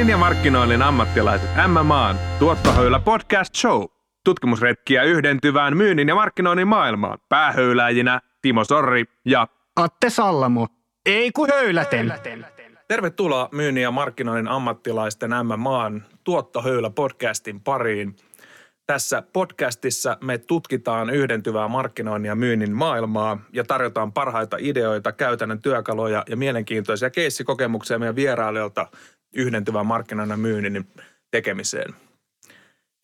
Myynnin ja markkinoinnin ammattilaiset MMAn tuottohöylä podcast show. Tutkimusretkiä yhdentyvään myynnin ja markkinoinnin maailmaan. Päähöyläjinä Timo Sorri ja Atte Sallamo. Ei kun höyläten. Tervetuloa myynnin ja markkinoinnin ammattilaisten MMAn tuottohöylä podcastin pariin. Tässä podcastissa me tutkitaan yhdentyvää markkinoinnin ja myynnin maailmaa ja tarjotaan parhaita ideoita, käytännön työkaluja ja mielenkiintoisia keissikokemuksia meidän vierailijoilta yhdentyvän markkinoinnin ja myynnin tekemiseen.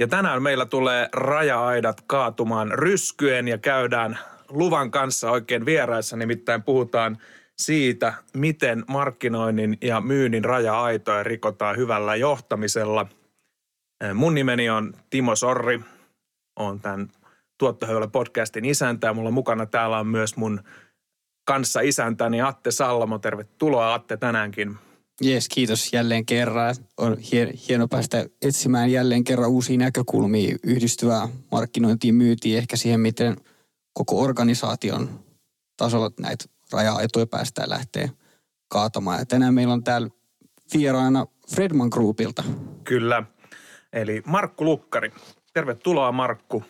Ja tänään meillä tulee raja-aidat kaatumaan ryskyen ja käydään luvan kanssa oikein vieraissa, nimittäin puhutaan siitä, miten markkinoinnin ja myynnin raja-aitoja rikotaan hyvällä johtamisella. Mun nimeni on Timo Sorri, on tämän Tuottohöylä podcastin isäntä ja mulla mukana täällä on myös mun kanssa isäntäni Atte Sallamo. Tervetuloa Atte tänäänkin. Jees, kiitos jälleen kerran. On hieno päästä etsimään jälleen kerran uusia näkökulmia yhdistyvää markkinointiin, myytiin, ehkä siihen, miten koko organisaation tasolla näitä raja-aitoja päästään lähteä kaatamaan. Ja tänään meillä on täällä vieraana Fredman Groupilta. Kyllä, eli Markku Lukkari. Tervetuloa Markku.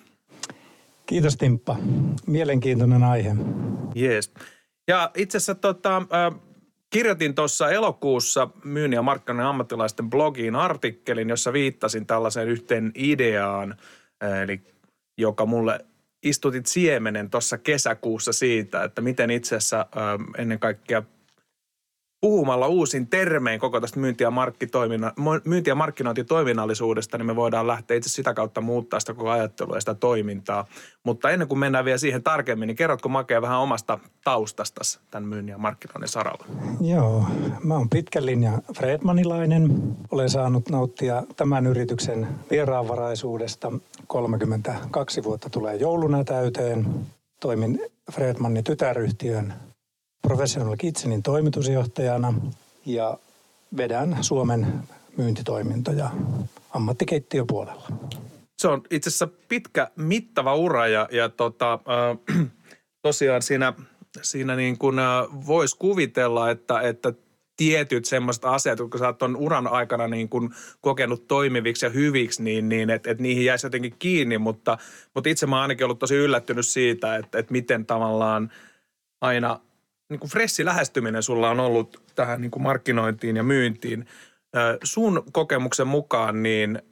Kiitos Timppa. Mielenkiintoinen aihe. Jees. Ja itse asiassa tota, äh, kirjoitin tuossa elokuussa myynnin ja markkinoinnin ammattilaisten blogiin artikkelin, jossa viittasin tällaiseen yhteen ideaan, eli joka mulle istutit siemenen tuossa kesäkuussa siitä, että miten itse asiassa ennen kaikkea puhumalla uusin termein koko tästä myynti- ja, myynti- ja markkinointitoiminnallisuudesta, niin me voidaan lähteä itse sitä kautta muuttaa sitä koko ajattelua ja sitä toimintaa. Mutta ennen kuin mennään vielä siihen tarkemmin, niin kerrotko Makea vähän omasta taustastasi tämän myynnin ja markkinoinnin saralla? Joo, mä oon pitkän linjan Fredmanilainen. Olen saanut nauttia tämän yrityksen vieraanvaraisuudesta. 32 vuotta tulee jouluna täyteen. Toimin Fredmanin tytäryhtiön Professional Kitchenin toimitusjohtajana ja vedän Suomen myyntitoimintoja ammattikeittiöpuolella. Se on itse asiassa pitkä, mittava ura ja, ja tota, äh, tosiaan siinä, siinä niin kuin äh, voisi kuvitella, että, että tietyt semmoiset asiat, jotka sä oot ton uran aikana niin kuin kokenut toimiviksi ja hyviksi, niin, niin että et niihin jäisi jotenkin kiinni, mutta, mutta itse mä oon ainakin ollut tosi yllättynyt siitä, että, että miten tavallaan aina niin kuin fressi lähestyminen sulla on ollut tähän niin kuin markkinointiin ja myyntiin. Sun kokemuksen mukaan niin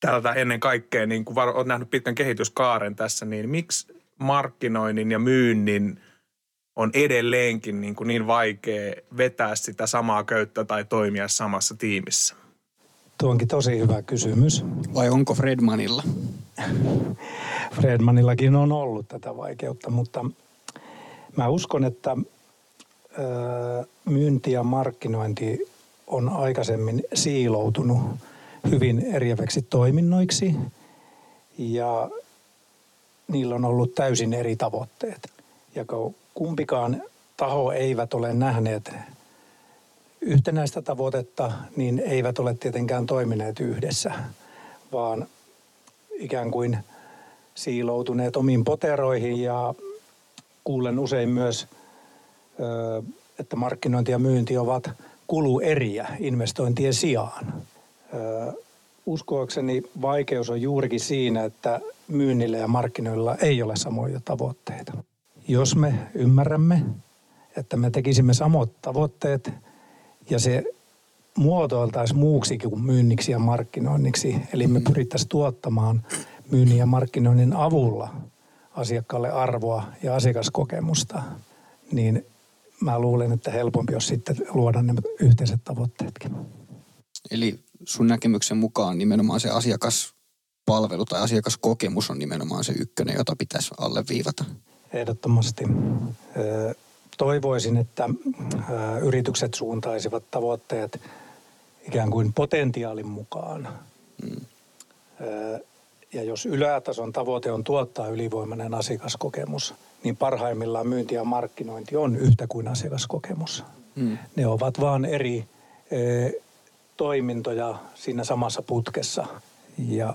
tältä ennen kaikkea, niin kuin olet nähnyt pitkän kehityskaaren tässä, niin miksi markkinoinnin ja myynnin on edelleenkin niin, kuin niin vaikea vetää sitä samaa köyttä tai toimia samassa tiimissä? Tuo onkin tosi hyvä kysymys. Vai onko Fredmanilla? Fredmanillakin on ollut tätä vaikeutta, mutta mä uskon, että myynti ja markkinointi on aikaisemmin siiloutunut hyvin eriäväksi toiminnoiksi ja niillä on ollut täysin eri tavoitteet. Ja kumpikaan taho eivät ole nähneet yhtenäistä tavoitetta, niin eivät ole tietenkään toimineet yhdessä, vaan ikään kuin siiloutuneet omiin poteroihin ja kuulen usein myös – että markkinointi ja myynti ovat kulueriä investointien sijaan. Uskoakseni vaikeus on juurikin siinä, että myynnillä ja markkinoilla ei ole samoja tavoitteita. Jos me ymmärrämme, että me tekisimme samat tavoitteet ja se muotoiltaisiin muuksi kuin myynniksi ja markkinoinniksi, eli me pyrittäisiin tuottamaan myynnin ja markkinoinnin avulla asiakkaalle arvoa ja asiakaskokemusta, niin mä luulen, että helpompi olisi sitten luoda ne yhteiset tavoitteetkin. Eli sun näkemyksen mukaan nimenomaan se asiakaspalvelu tai asiakaskokemus on nimenomaan se ykkönen, jota pitäisi alleviivata? Ehdottomasti. Toivoisin, että yritykset suuntaisivat tavoitteet ikään kuin potentiaalin mukaan. Hmm. Ja jos ylätason tavoite on tuottaa ylivoimainen asiakaskokemus – niin parhaimmillaan myynti ja markkinointi on yhtä kuin asiakaskokemus. Hmm. Ne ovat vaan eri e, toimintoja siinä samassa putkessa. Ja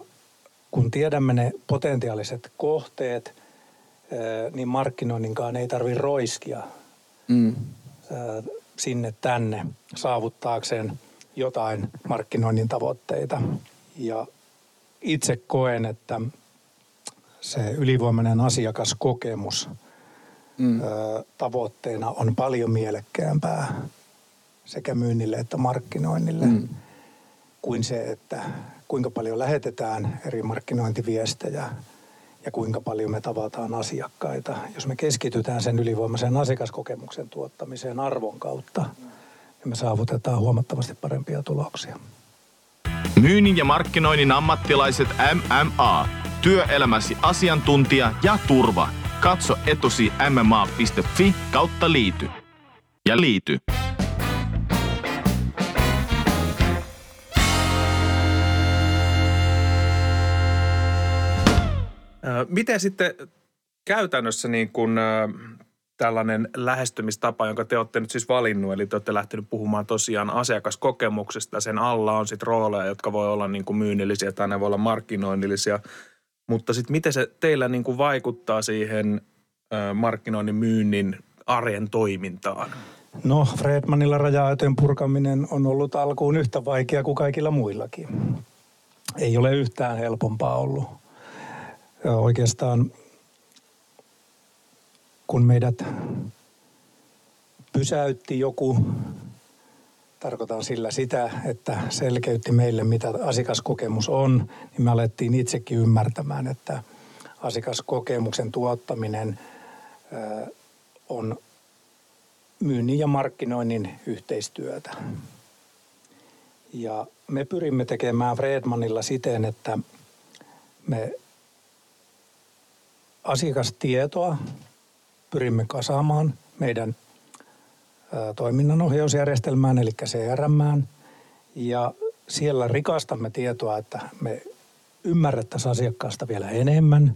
kun tiedämme ne potentiaaliset kohteet, e, niin markkinoinninkaan ei tarvitse roiskia hmm. e, sinne tänne saavuttaakseen jotain markkinoinnin tavoitteita. Ja itse koen, että se ylivoimainen asiakaskokemus mm. ö, tavoitteena on paljon mielekkäämpää sekä myynnille että markkinoinnille mm. kuin se, että kuinka paljon lähetetään eri markkinointiviestejä ja kuinka paljon me tavataan asiakkaita. Jos me keskitytään sen ylivoimaisen asiakaskokemuksen tuottamiseen arvon kautta, niin me saavutetaan huomattavasti parempia tuloksia. Myynnin ja markkinoinnin ammattilaiset MMA. Työelämäsi asiantuntija ja turva. Katso etusi mma.fi kautta liity. Ja liity. Miten sitten käytännössä niin kuin, tällainen lähestymistapa, jonka te olette nyt siis valinnut, eli te olette lähtenyt puhumaan tosiaan asiakaskokemuksesta. Sen alla on sitten rooleja, jotka voi olla niin kuin myynnillisiä tai ne voi olla markkinoinnillisia. Mutta sitten miten se teillä niin kuin vaikuttaa siihen markkinoinnin myynnin arjen toimintaan? No, Fredmanilla raja purkaminen on ollut alkuun yhtä vaikea kuin kaikilla muillakin. Ei ole yhtään helpompaa ollut. Oikeastaan kun meidät pysäytti joku, tarkoitan sillä sitä, että selkeytti meille, mitä asiakaskokemus on, niin me alettiin itsekin ymmärtämään, että asiakaskokemuksen tuottaminen on myynnin ja markkinoinnin yhteistyötä. Ja me pyrimme tekemään Fredmanilla siten, että me asiakastietoa pyrimme kasaamaan meidän toiminnanohjausjärjestelmään, eli CRM. Ja siellä rikastamme tietoa, että me ymmärrettäisiin asiakkaasta vielä enemmän.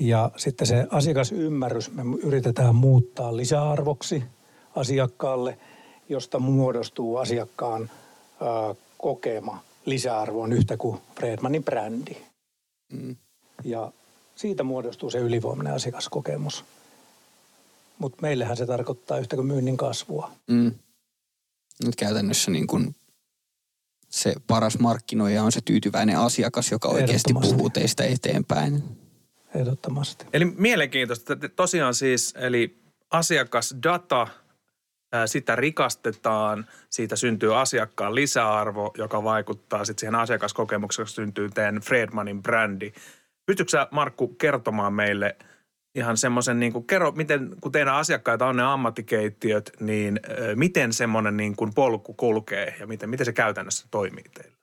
Ja sitten se asiakasymmärrys me yritetään muuttaa lisäarvoksi asiakkaalle, josta muodostuu asiakkaan kokema lisäarvo on yhtä kuin Fredmanin brändi. Mm. Ja siitä muodostuu se ylivoimainen asiakaskokemus. Mutta meillähän se tarkoittaa yhtä kuin myynnin kasvua. Mm. Nyt käytännössä niin kun se paras markkinoija on se tyytyväinen asiakas, joka oikeasti puhuu teistä eteenpäin. Ehdottomasti. Eli mielenkiintoista. Tosiaan siis, eli asiakasdata, sitä rikastetaan, siitä syntyy asiakkaan lisäarvo, joka vaikuttaa sitten siihen asiakaskokemukseen, syntyy teidän Fredmanin brändi. Pystytkö sä, Markku, kertomaan meille – ihan semmoisen, niin kuin, kerro, miten, kun teidän asiakkaita on ne ammattikeittiöt, niin miten semmoinen niin kuin polku kulkee ja miten, miten se käytännössä toimii teillä?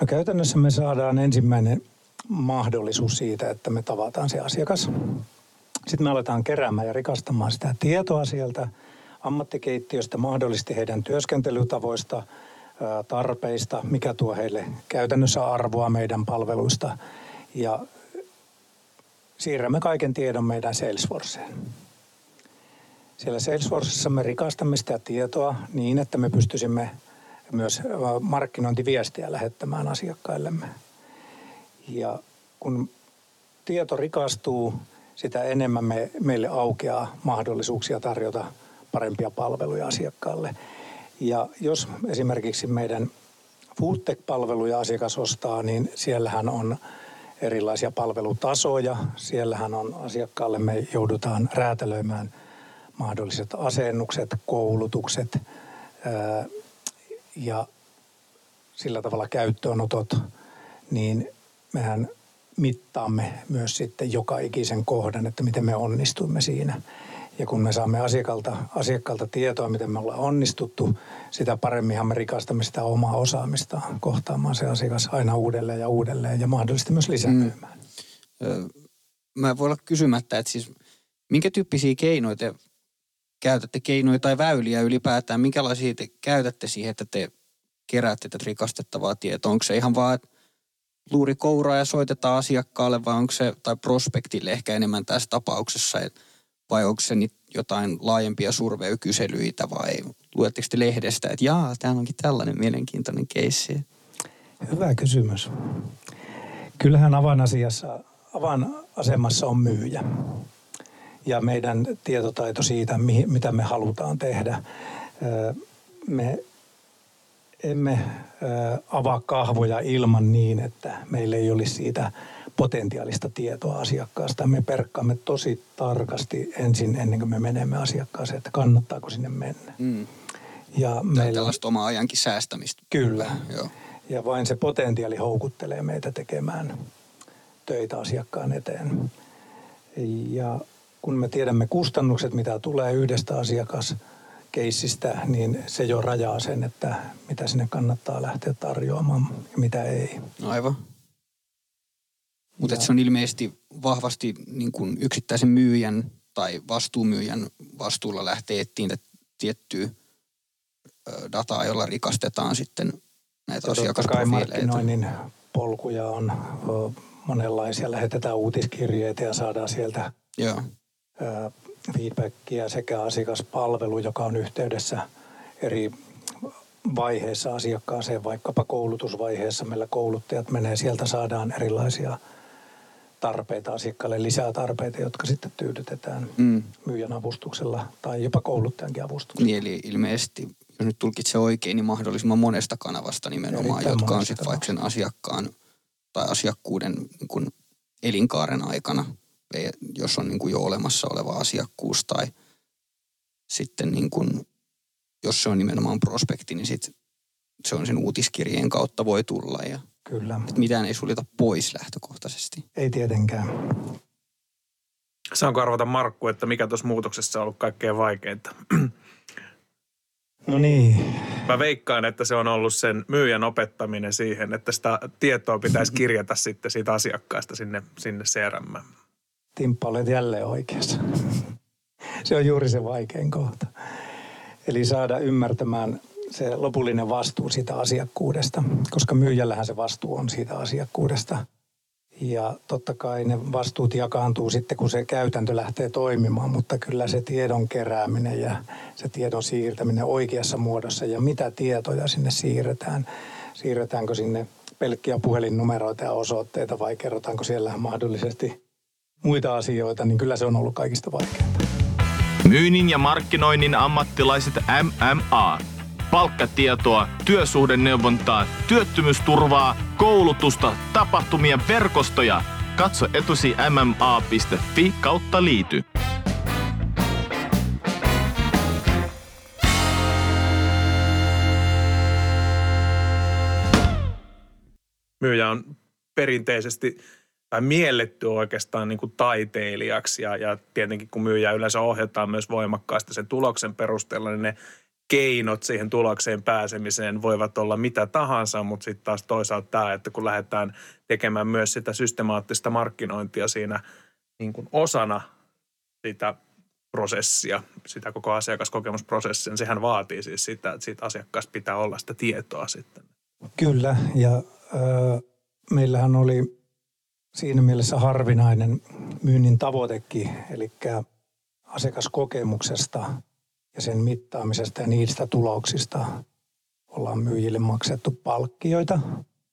No käytännössä me saadaan ensimmäinen mahdollisuus siitä, että me tavataan se asiakas. Sitten me aletaan keräämään ja rikastamaan sitä tietoa sieltä ammattikeittiöstä, mahdollisesti heidän työskentelytavoista, tarpeista, mikä tuo heille käytännössä arvoa meidän palveluista. Ja siirrämme kaiken tiedon meidän Salesforceen. Siellä Salesforcessa me rikastamme sitä tietoa niin, että me pystyisimme myös markkinointiviestiä lähettämään asiakkaillemme. Ja kun tieto rikastuu, sitä enemmän me, meille aukeaa mahdollisuuksia tarjota parempia palveluja asiakkaalle. Ja jos esimerkiksi meidän Foodtech-palveluja asiakas ostaa, niin siellähän on erilaisia palvelutasoja. Siellähän on asiakkaalle me joudutaan räätälöimään mahdolliset asennukset, koulutukset ja sillä tavalla käyttöönotot, niin mehän mittaamme myös sitten joka ikisen kohdan, että miten me onnistuimme siinä. Ja kun me saamme asiakkaalta, asiakkaalta tietoa, miten me ollaan onnistuttu, sitä paremminhan me rikastamme sitä omaa osaamista kohtaamaan se asiakas aina uudelleen ja uudelleen ja mahdollisesti myös lisäämään. Mm. Mä voi olla kysymättä, että siis minkä tyyppisiä keinoja te käytätte, keinoja tai väyliä ylipäätään, minkälaisia te käytätte siihen, että te keräätte tätä rikastettavaa tietoa? Onko se ihan vaan, että luuri kouraa ja soitetaan asiakkaalle vai onko se, tai prospektille ehkä enemmän tässä tapauksessa, että vai onko se nyt jotain laajempia surveykyselyitä vai luetteko te lehdestä, että jaa, täällä onkin tällainen mielenkiintoinen keissi? Hyvä kysymys. Kyllähän avainasiassa, avainasemassa on myyjä ja meidän tietotaito siitä, mitä me halutaan tehdä. Me emme avaa kahvoja ilman niin, että meillä ei olisi siitä potentiaalista tietoa asiakkaasta. Me perkkaamme tosi tarkasti ensin ennen kuin me menemme asiakkaaseen, että kannattaako sinne mennä. Mm. Ja meillä tällaista omaa ajankin säästämistä. Kyllä. Joo. Ja vain se potentiaali houkuttelee meitä tekemään töitä asiakkaan eteen. Ja kun me tiedämme kustannukset, mitä tulee yhdestä asiakaskeissistä, niin se jo rajaa sen, että mitä sinne kannattaa lähteä tarjoamaan ja mitä ei. Aivan. Mutta se on ilmeisesti vahvasti niin kuin yksittäisen myyjän tai vastuumyyjän vastuulla lähtee etsiä tiettyä dataa, jolla rikastetaan sitten näitä asiakasprofiileita. markkinoinnin polkuja on monenlaisia. Lähetetään uutiskirjeitä ja saadaan sieltä Joo. feedbackia sekä asiakaspalvelu, joka on yhteydessä eri vaiheessa asiakkaaseen, vaikkapa koulutusvaiheessa. Meillä kouluttajat menee, sieltä saadaan erilaisia tarpeita asiakkaalle, lisää tarpeita, jotka sitten tyydytetään mm. myyjän avustuksella tai jopa kouluttajankin avustuksella. Niin, eli ilmeisesti jos nyt tulkitsee oikein, niin mahdollisimman monesta kanavasta nimenomaan, Erittäin jotka on sitten vaikka sen asiakkaan tai asiakkuuden niin kuin elinkaaren aikana, jos on niin kuin jo olemassa oleva asiakkuus tai sitten niin kuin, jos se on nimenomaan prospekti, niin sit se on sen uutiskirjeen kautta voi tulla ja Kyllä. Että mitään ei suljeta pois lähtökohtaisesti. Ei tietenkään. Saanko arvata Markku, että mikä tuossa muutoksessa on ollut kaikkein vaikeinta? No niin. Mä veikkaan, että se on ollut sen myyjän opettaminen siihen, että sitä tietoa pitäisi kirjata sitten siitä asiakkaasta sinne, sinne CRM. Timppa, olet jälleen oikeassa. Se on juuri se vaikein kohta. Eli saada ymmärtämään se lopullinen vastuu siitä asiakkuudesta, koska myyjällähän se vastuu on siitä asiakkuudesta – ja totta kai ne vastuut jakaantuu sitten, kun se käytäntö lähtee toimimaan, mutta kyllä se tiedon kerääminen ja se tiedon siirtäminen oikeassa muodossa ja mitä tietoja sinne siirretään. Siirretäänkö sinne pelkkiä puhelinnumeroita ja osoitteita vai kerrotaanko siellä mahdollisesti muita asioita, niin kyllä se on ollut kaikista vaikeinta. Myynnin ja markkinoinnin ammattilaiset MMA palkkatietoa, työsuhdeneuvontaa, työttömyysturvaa, koulutusta, tapahtumia, verkostoja. Katso etusi mma.fi kautta liity. Myyjä on perinteisesti tai mielletty oikeastaan niin kuin taiteilijaksi ja, ja tietenkin kun myyjä yleensä ohjataan myös voimakkaasti sen tuloksen perusteella, niin ne keinot siihen tulokseen pääsemiseen voivat olla mitä tahansa, mutta sitten taas toisaalta tämä, että kun lähdetään tekemään myös sitä systemaattista markkinointia siinä niin kuin osana sitä prosessia, sitä koko asiakaskokemusprosessia, niin sehän vaatii siis sitä, että siitä asiakkaasta pitää olla sitä tietoa sitten. Kyllä, ja ö, meillähän oli siinä mielessä harvinainen myynnin tavoitekin, eli asiakaskokemuksesta – ja sen mittaamisesta ja niistä tuloksista ollaan myyjille maksettu palkkioita,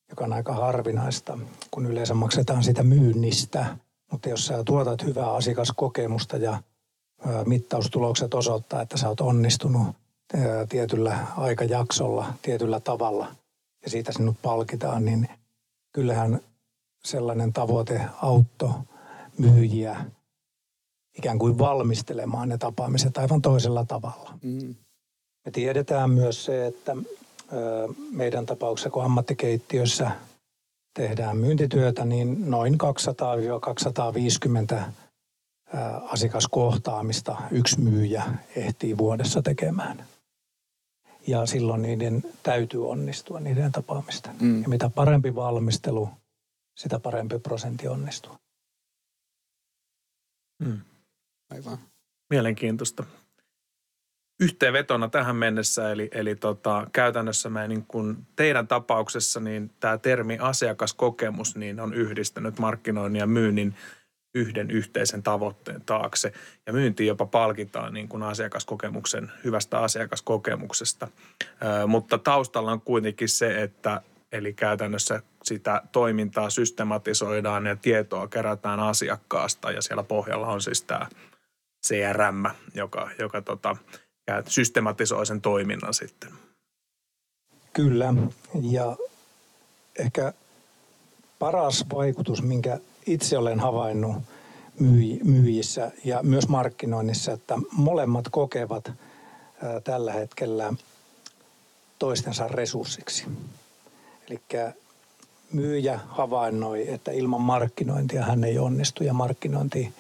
joka on aika harvinaista, kun yleensä maksetaan sitä myynnistä. Mutta jos sä tuotat hyvää asiakaskokemusta ja mittaustulokset osoittaa, että sä oot onnistunut tietyllä aikajaksolla, tietyllä tavalla ja siitä sinut palkitaan, niin kyllähän sellainen tavoite auttoi myyjiä ikään kuin valmistelemaan ne tapaamiset aivan toisella tavalla. Mm. Me tiedetään myös se, että meidän tapauksessa, kun ammattikeittiössä tehdään myyntityötä, niin noin 200-250 asiakaskohtaamista yksi myyjä ehtii vuodessa tekemään. Ja silloin niiden täytyy onnistua, niiden tapaamista. Mm. Ja mitä parempi valmistelu, sitä parempi prosentti onnistuu. Mm. Aivan. Mielenkiintoista. Yhteenvetona tähän mennessä, eli, eli tota, käytännössä mä niin kun teidän tapauksessa, niin tämä termi asiakaskokemus niin on yhdistänyt markkinoinnin ja myynnin yhden yhteisen tavoitteen taakse. Ja myynti jopa palkitaan niin kuin asiakaskokemuksen, hyvästä asiakaskokemuksesta. Ö, mutta taustalla on kuitenkin se, että eli käytännössä sitä toimintaa systematisoidaan ja tietoa kerätään asiakkaasta ja siellä pohjalla on siis tämä CRM, joka, joka tota, systematisoi sen toiminnan sitten. Kyllä, ja ehkä paras vaikutus, minkä itse olen havainnut myyjissä ja myös markkinoinnissa, että molemmat kokevat tällä hetkellä toistensa resurssiksi. Eli myyjä havainnoi, että ilman markkinointia hän ei onnistu ja markkinointi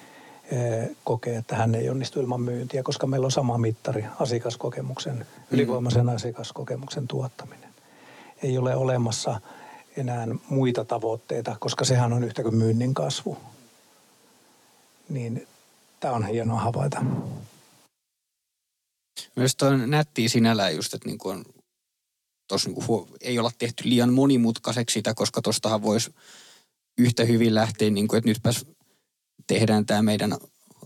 kokee, että hän ei onnistu ilman myyntiä, koska meillä on sama mittari, asiakaskokemuksen, ylivoimaisen asiakaskokemuksen tuottaminen. Ei ole olemassa enää muita tavoitteita, koska sehän on yhtä kuin myynnin kasvu. Niin tämä on hienoa havaita. Myös on nättiä sinällään just, että niin kuin on, tos niin kuin ei olla tehty liian monimutkaiseksi sitä, koska tuostahan voisi yhtä hyvin lähteä, niin kuin, että nytpäs tehdään tämä meidän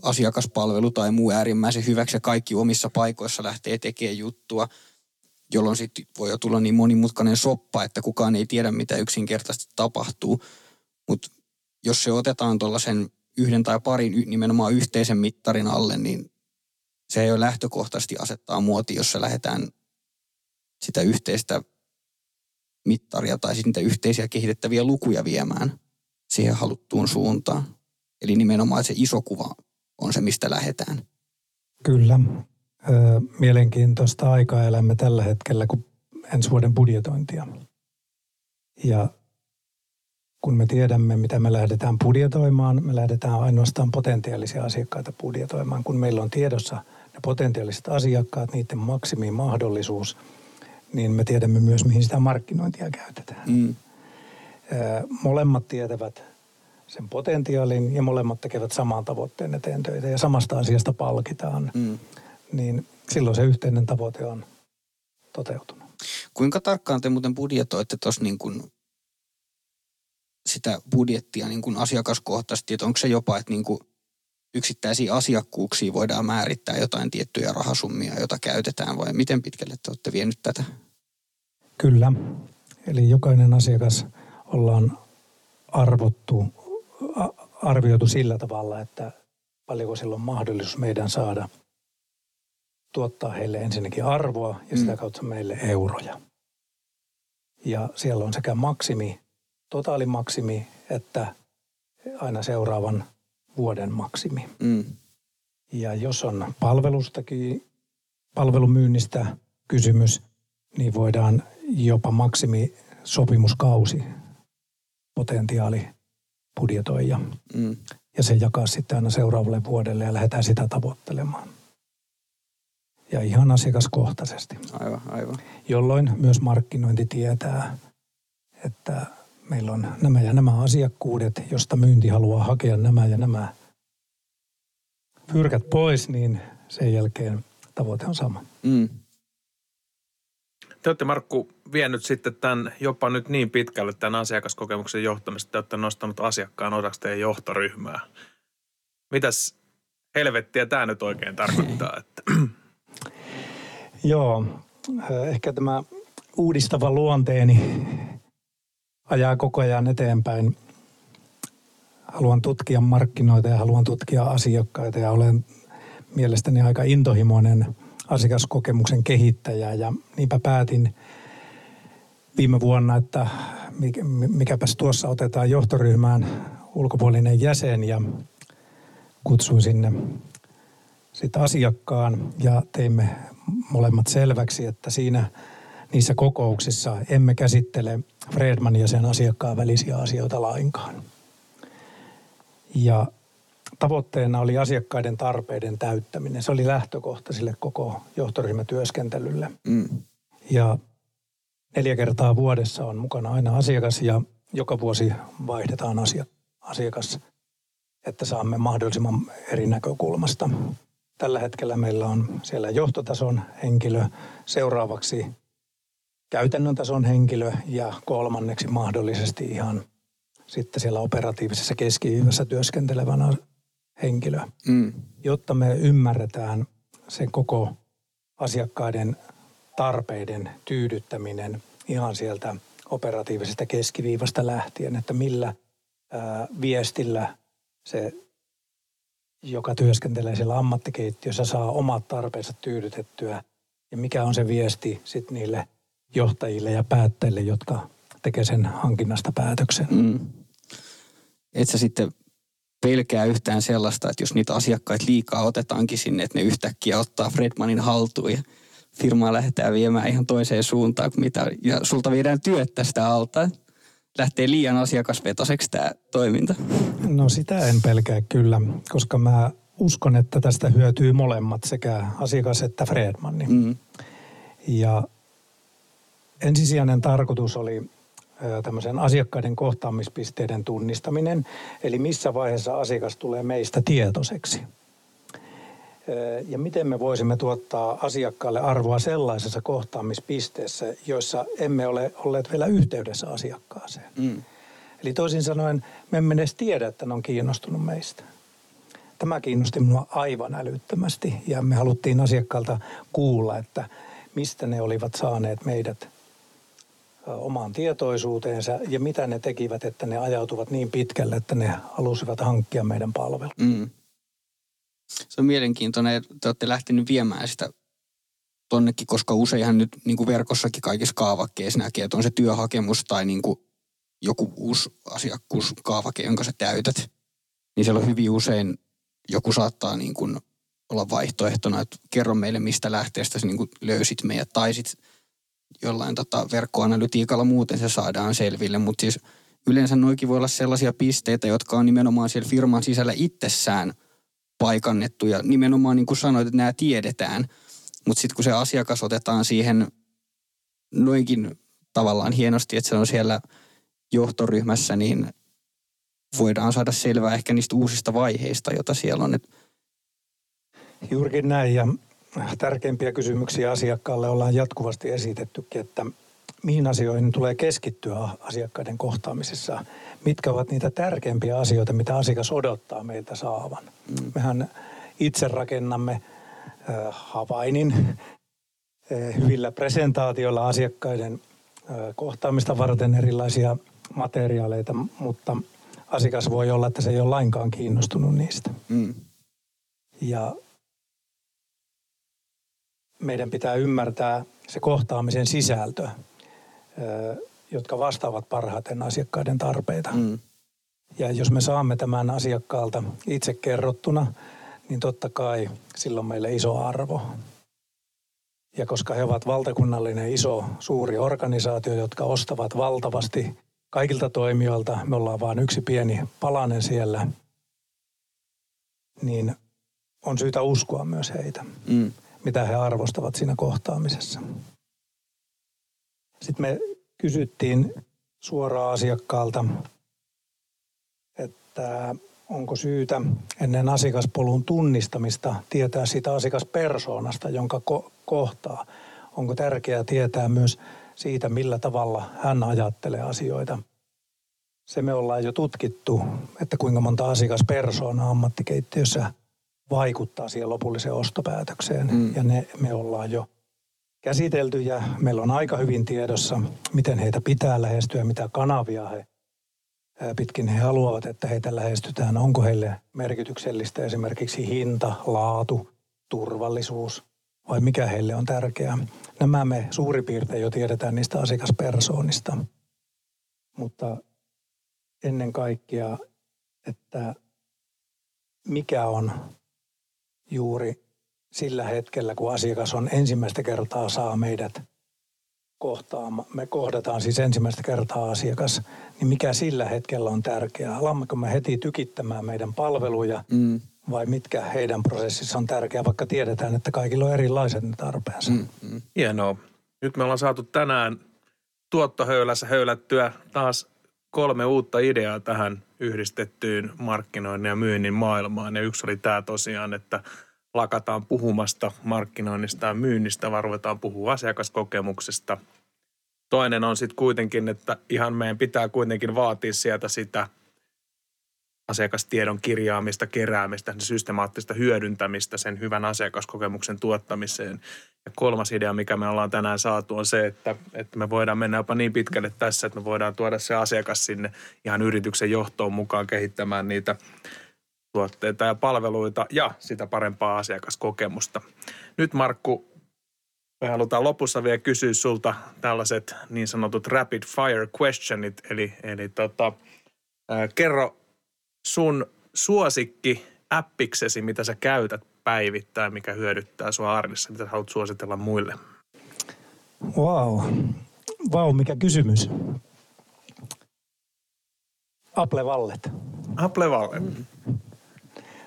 asiakaspalvelu tai muu äärimmäisen hyväksi ja kaikki omissa paikoissa lähtee tekemään juttua, jolloin sitten voi jo tulla niin monimutkainen soppa, että kukaan ei tiedä, mitä yksinkertaisesti tapahtuu. Mutta jos se otetaan tuollaisen yhden tai parin nimenomaan yhteisen mittarin alle, niin se ei ole lähtökohtaisesti asettaa muoti, jos se lähdetään sitä yhteistä mittaria tai sitten yhteisiä kehitettäviä lukuja viemään siihen haluttuun suuntaan. Eli nimenomaan se iso kuva on se, mistä lähdetään. Kyllä. Mielenkiintoista aikaa elämme tällä hetkellä, kun ensi vuoden budjetointia. Ja kun me tiedämme, mitä me lähdetään budjetoimaan, me lähdetään ainoastaan potentiaalisia asiakkaita budjetoimaan. Kun meillä on tiedossa ne potentiaaliset asiakkaat, niiden maksimimahdollisuus, niin me tiedämme myös, mihin sitä markkinointia käytetään. Mm. Molemmat tietävät sen potentiaalin ja molemmat tekevät saman tavoitteen eteen töitä ja samasta asiasta palkitaan, mm. niin silloin se yhteinen tavoite on toteutunut. Kuinka tarkkaan te muuten budjetoitte tuossa niin kuin sitä budjettia niin kuin asiakaskohtaisesti, että onko se jopa, että niin kuin yksittäisiä asiakkuuksia voidaan määrittää jotain tiettyjä rahasummia, joita käytetään vai miten pitkälle te olette vienyt tätä? Kyllä. Eli jokainen asiakas ollaan arvottu arvioitu sillä tavalla, että paljonko sillä on mahdollisuus meidän saada tuottaa heille ensinnäkin arvoa ja sitä mm. kautta meille euroja. Ja siellä on sekä maksimi, totaalimaksimi, että aina seuraavan vuoden maksimi. Mm. Ja jos on palvelustakin, palvelumyynnistä kysymys, niin voidaan jopa maksimi sopimuskausi potentiaali budjetoija. Mm. Ja se jakaa sitten aina seuraavalle vuodelle ja lähdetään sitä tavoittelemaan. Ja ihan asiakaskohtaisesti. Aivan, aivan. Jolloin myös markkinointi tietää, että meillä on nämä ja nämä asiakkuudet, josta myynti haluaa hakea nämä ja nämä pyrkät pois, niin sen jälkeen tavoite on sama. Mm. Te olette Markku vienyt sitten tämän jopa nyt niin pitkälle tämän asiakaskokemuksen johtamista, että olette nostanut asiakkaan osaksi teidän johtoryhmää. Mitäs helvettiä tämä nyt oikein tarkoittaa? Että? Joo, ehkä tämä uudistava luonteeni ajaa koko ajan eteenpäin. Haluan tutkia markkinoita ja haluan tutkia asiakkaita ja olen mielestäni aika intohimoinen asiakaskokemuksen kehittäjä ja niinpä päätin viime vuonna, että mikäpäs tuossa otetaan johtoryhmään ulkopuolinen jäsen ja kutsuin sinne sitten asiakkaan ja teimme molemmat selväksi, että siinä niissä kokouksissa emme käsittele Fredman ja sen asiakkaan välisiä asioita lainkaan. Ja tavoitteena oli asiakkaiden tarpeiden täyttäminen. Se oli lähtökohta sille koko johtoryhmätyöskentelylle. Mm. Ja neljä kertaa vuodessa on mukana aina asiakas ja joka vuosi vaihdetaan asiakas, että saamme mahdollisimman eri näkökulmasta. Tällä hetkellä meillä on siellä johtotason henkilö, seuraavaksi käytännön tason henkilö ja kolmanneksi mahdollisesti ihan sitten siellä operatiivisessa keskiviivassa työskentelevän henkilö, mm. jotta me ymmärretään sen koko asiakkaiden tarpeiden tyydyttäminen ihan sieltä operatiivisesta keskiviivasta lähtien, että millä ää, viestillä se, joka työskentelee siellä ammattikeittiössä, saa omat tarpeensa tyydytettyä ja mikä on se viesti sitten niille johtajille ja päättäjille, jotka tekee sen hankinnasta päätöksen. Mm. Et sä sitten pelkää yhtään sellaista, että jos niitä asiakkaita liikaa otetaankin sinne, että ne yhtäkkiä ottaa Fredmanin haltuun ja firmaa lähdetään viemään ihan toiseen suuntaan kuin mitä, ja sulta viedään työt tästä alta. Lähtee liian asiakasvetoseksi tämä toiminta. No sitä en pelkää kyllä, koska mä uskon, että tästä hyötyy molemmat, sekä asiakas että Fredman. Mm. Ja ensisijainen tarkoitus oli tämmöisen asiakkaiden kohtaamispisteiden tunnistaminen, eli missä vaiheessa asiakas tulee meistä tietoiseksi. Ja miten me voisimme tuottaa asiakkaalle arvoa sellaisessa kohtaamispisteessä, joissa emme ole olleet vielä yhteydessä asiakkaaseen. Mm. Eli toisin sanoen me emme edes tiedä, että ne on kiinnostunut meistä. Tämä kiinnosti minua aivan älyttömästi ja me haluttiin asiakkaalta kuulla, että mistä ne olivat saaneet meidät omaan tietoisuuteensa ja mitä ne tekivät, että ne ajautuvat niin pitkälle, että ne halusivat hankkia meidän palvelun. Mm. Se on mielenkiintoinen, että te olette lähtenyt viemään sitä tonnekin, koska useinhan nyt niin kuin verkossakin kaikissa kaavakkeissa näkee, että on se työhakemus tai niin kuin joku uusi asiakkuuskaavake, jonka sä täytät. Niin siellä on hyvin usein joku saattaa niin kuin olla vaihtoehtona, että kerro meille mistä lähteestä sä niin kuin löysit meidät tai sitten jollain tota verkkoanalytiikalla muuten se saadaan selville, mutta siis yleensä noikin voi olla sellaisia pisteitä, jotka on nimenomaan siellä firman sisällä itsessään paikannettu ja nimenomaan niin kuin sanoit, että nämä tiedetään, mutta sitten kun se asiakas otetaan siihen noinkin tavallaan hienosti, että se on siellä johtoryhmässä, niin voidaan saada selvää ehkä niistä uusista vaiheista, joita siellä on. Juurikin näin ja tärkeimpiä kysymyksiä asiakkaalle ollaan jatkuvasti esitettykin, että mihin asioihin tulee keskittyä asiakkaiden kohtaamisessa. Mitkä ovat niitä tärkeimpiä asioita, mitä asiakas odottaa meiltä saavan. Mm. Mehän itse rakennamme äh, havainin äh, hyvillä presentaatioilla asiakkaiden äh, kohtaamista varten erilaisia materiaaleita, mutta asiakas voi olla, että se ei ole lainkaan kiinnostunut niistä. Mm. Ja meidän pitää ymmärtää se kohtaamisen sisältö, jotka vastaavat parhaiten asiakkaiden tarpeita. Mm. Ja jos me saamme tämän asiakkaalta itse kerrottuna, niin totta kai silloin meille iso arvo. Ja koska he ovat valtakunnallinen iso, suuri organisaatio, jotka ostavat valtavasti kaikilta toimijoilta, me ollaan vain yksi pieni palanen siellä, niin on syytä uskoa myös heitä. Mm mitä he arvostavat siinä kohtaamisessa. Sitten me kysyttiin suoraan asiakkaalta, että onko syytä ennen asiakaspolun tunnistamista tietää sitä asiakaspersoonasta, jonka ko- kohtaa. Onko tärkeää tietää myös siitä, millä tavalla hän ajattelee asioita. Se me ollaan jo tutkittu, että kuinka monta asiakaspersoonaa ammattikeittiössä vaikuttaa siihen lopulliseen ostopäätökseen. Mm. Ja ne me ollaan jo käsitelty ja meillä on aika hyvin tiedossa, miten heitä pitää lähestyä, mitä kanavia he pitkin he haluavat, että heitä lähestytään. Onko heille merkityksellistä esimerkiksi hinta, laatu, turvallisuus vai mikä heille on tärkeää. Nämä me suurin piirtein jo tiedetään niistä asiakaspersoonista. Mutta ennen kaikkea, että mikä on juuri sillä hetkellä, kun asiakas on ensimmäistä kertaa saa meidät kohtaan, me kohdataan siis ensimmäistä kertaa asiakas, niin mikä sillä hetkellä on tärkeää? Alammeko me heti tykittämään meidän palveluja mm. vai mitkä heidän prosessissa on tärkeää, vaikka tiedetään, että kaikilla on erilaiset ne tarpeensa. Mm. Mm. Hienoa. Nyt me ollaan saatu tänään tuottohöylässä höylättyä taas kolme uutta ideaa tähän yhdistettyyn markkinoinnin ja myynnin maailmaan. Ja yksi oli tämä tosiaan, että lakataan puhumasta markkinoinnista ja myynnistä, vaan ruvetaan puhua asiakaskokemuksesta. Toinen on sitten kuitenkin, että ihan meidän pitää kuitenkin vaatia sieltä sitä asiakastiedon kirjaamista, keräämistä, systemaattista hyödyntämistä sen hyvän asiakaskokemuksen tuottamiseen. Ja kolmas idea, mikä me ollaan tänään saatu, on se, että, että me voidaan mennä jopa niin pitkälle tässä, että me voidaan tuoda se asiakas sinne ihan yrityksen johtoon mukaan kehittämään niitä tuotteita ja palveluita ja sitä parempaa asiakaskokemusta. Nyt Markku, Me halutaan lopussa vielä kysyä sulta tällaiset niin sanotut rapid fire questionit, eli, eli tota, ää, kerro sun suosikki appiksesi, mitä sä käytät päivittäin, mikä hyödyttää sua arjessa, mitä sä haluat suositella muille. Wow. Vau, mikä kysymys. Apple Wallet. Apple Wallet.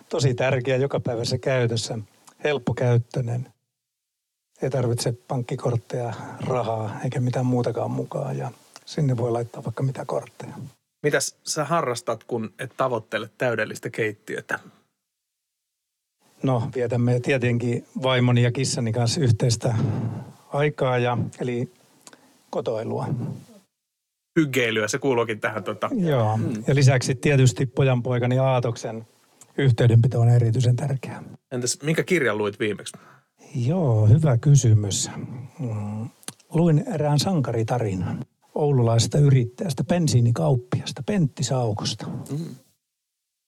Tosi tärkeä jokapäiväisessä käytössä. Helppokäyttöinen. Ei tarvitse pankkikortteja, rahaa eikä mitään muutakaan mukaan. Ja sinne voi laittaa vaikka mitä kortteja. Mitäs sä harrastat, kun et tavoittele täydellistä keittiötä? No, vietämme tietenkin vaimoni ja kissani kanssa yhteistä aikaa, ja, eli kotoilua. Hygeilyä, se kuuluukin tähän tota, Joo, ja lisäksi tietysti pojanpoikani Aatoksen yhteydenpito on erityisen tärkeää. Entäs minkä kirjan luit viimeksi? Joo, hyvä kysymys. Mm, Luin erään sankaritarinan oululaisesta yrittäjästä, bensiinikauppiasta, Pentti Saukosta.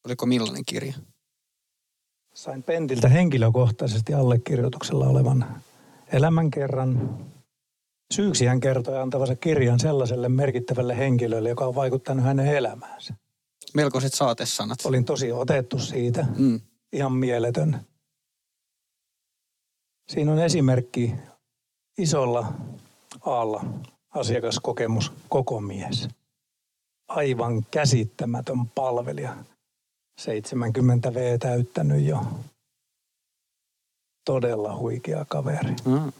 Oliko millainen kirja? Sain Pentiltä henkilökohtaisesti allekirjoituksella olevan elämänkerran. Syyksi hän kertoi antavansa kirjan sellaiselle merkittävälle henkilölle, joka on vaikuttanut hänen elämäänsä. Melkoiset saatesanat. Olin tosi otettu siitä, Mm. ihan mieletön. Siinä on esimerkki isolla aalla asiakaskokemus koko mies. Aivan käsittämätön palvelija. 70 V täyttänyt jo. Todella huikea kaveri. Mm.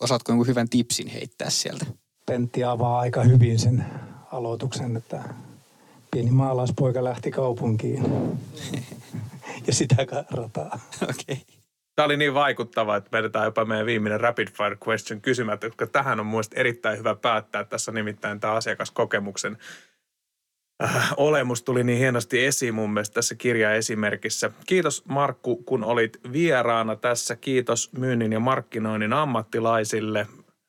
Osaatko jonkun hyvän tipsin heittää sieltä? Pentti avaa aika hyvin sen aloituksen, että pieni maalaispoika lähti kaupunkiin ja sitä rataa. Okei. Okay. Tämä oli niin vaikuttava, että vedetään jopa meidän viimeinen rapid fire question kysymättä, koska tähän on mielestäni erittäin hyvä päättää. Tässä nimittäin tämä asiakaskokemuksen äh, olemus tuli niin hienosti esiin mun mielestä tässä kirjaesimerkissä. Kiitos Markku, kun olit vieraana tässä. Kiitos myynnin ja markkinoinnin ammattilaisille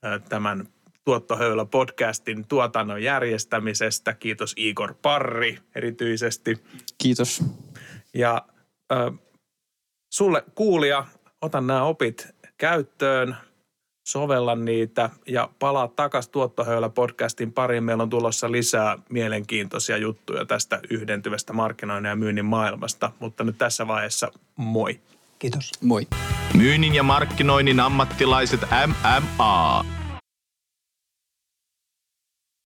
äh, tämän Tuottohöylä podcastin tuotannon järjestämisestä. Kiitos Igor Parri erityisesti. Kiitos. Ja ö, sulle kuulija, otan nämä opit käyttöön, sovella niitä ja palaa takaisin Tuottohöylä podcastin pariin. Meillä on tulossa lisää mielenkiintoisia juttuja tästä yhdentyvästä markkinoinnin ja myynnin maailmasta, mutta nyt tässä vaiheessa moi. Kiitos. Moi. Myynnin ja markkinoinnin ammattilaiset MMA.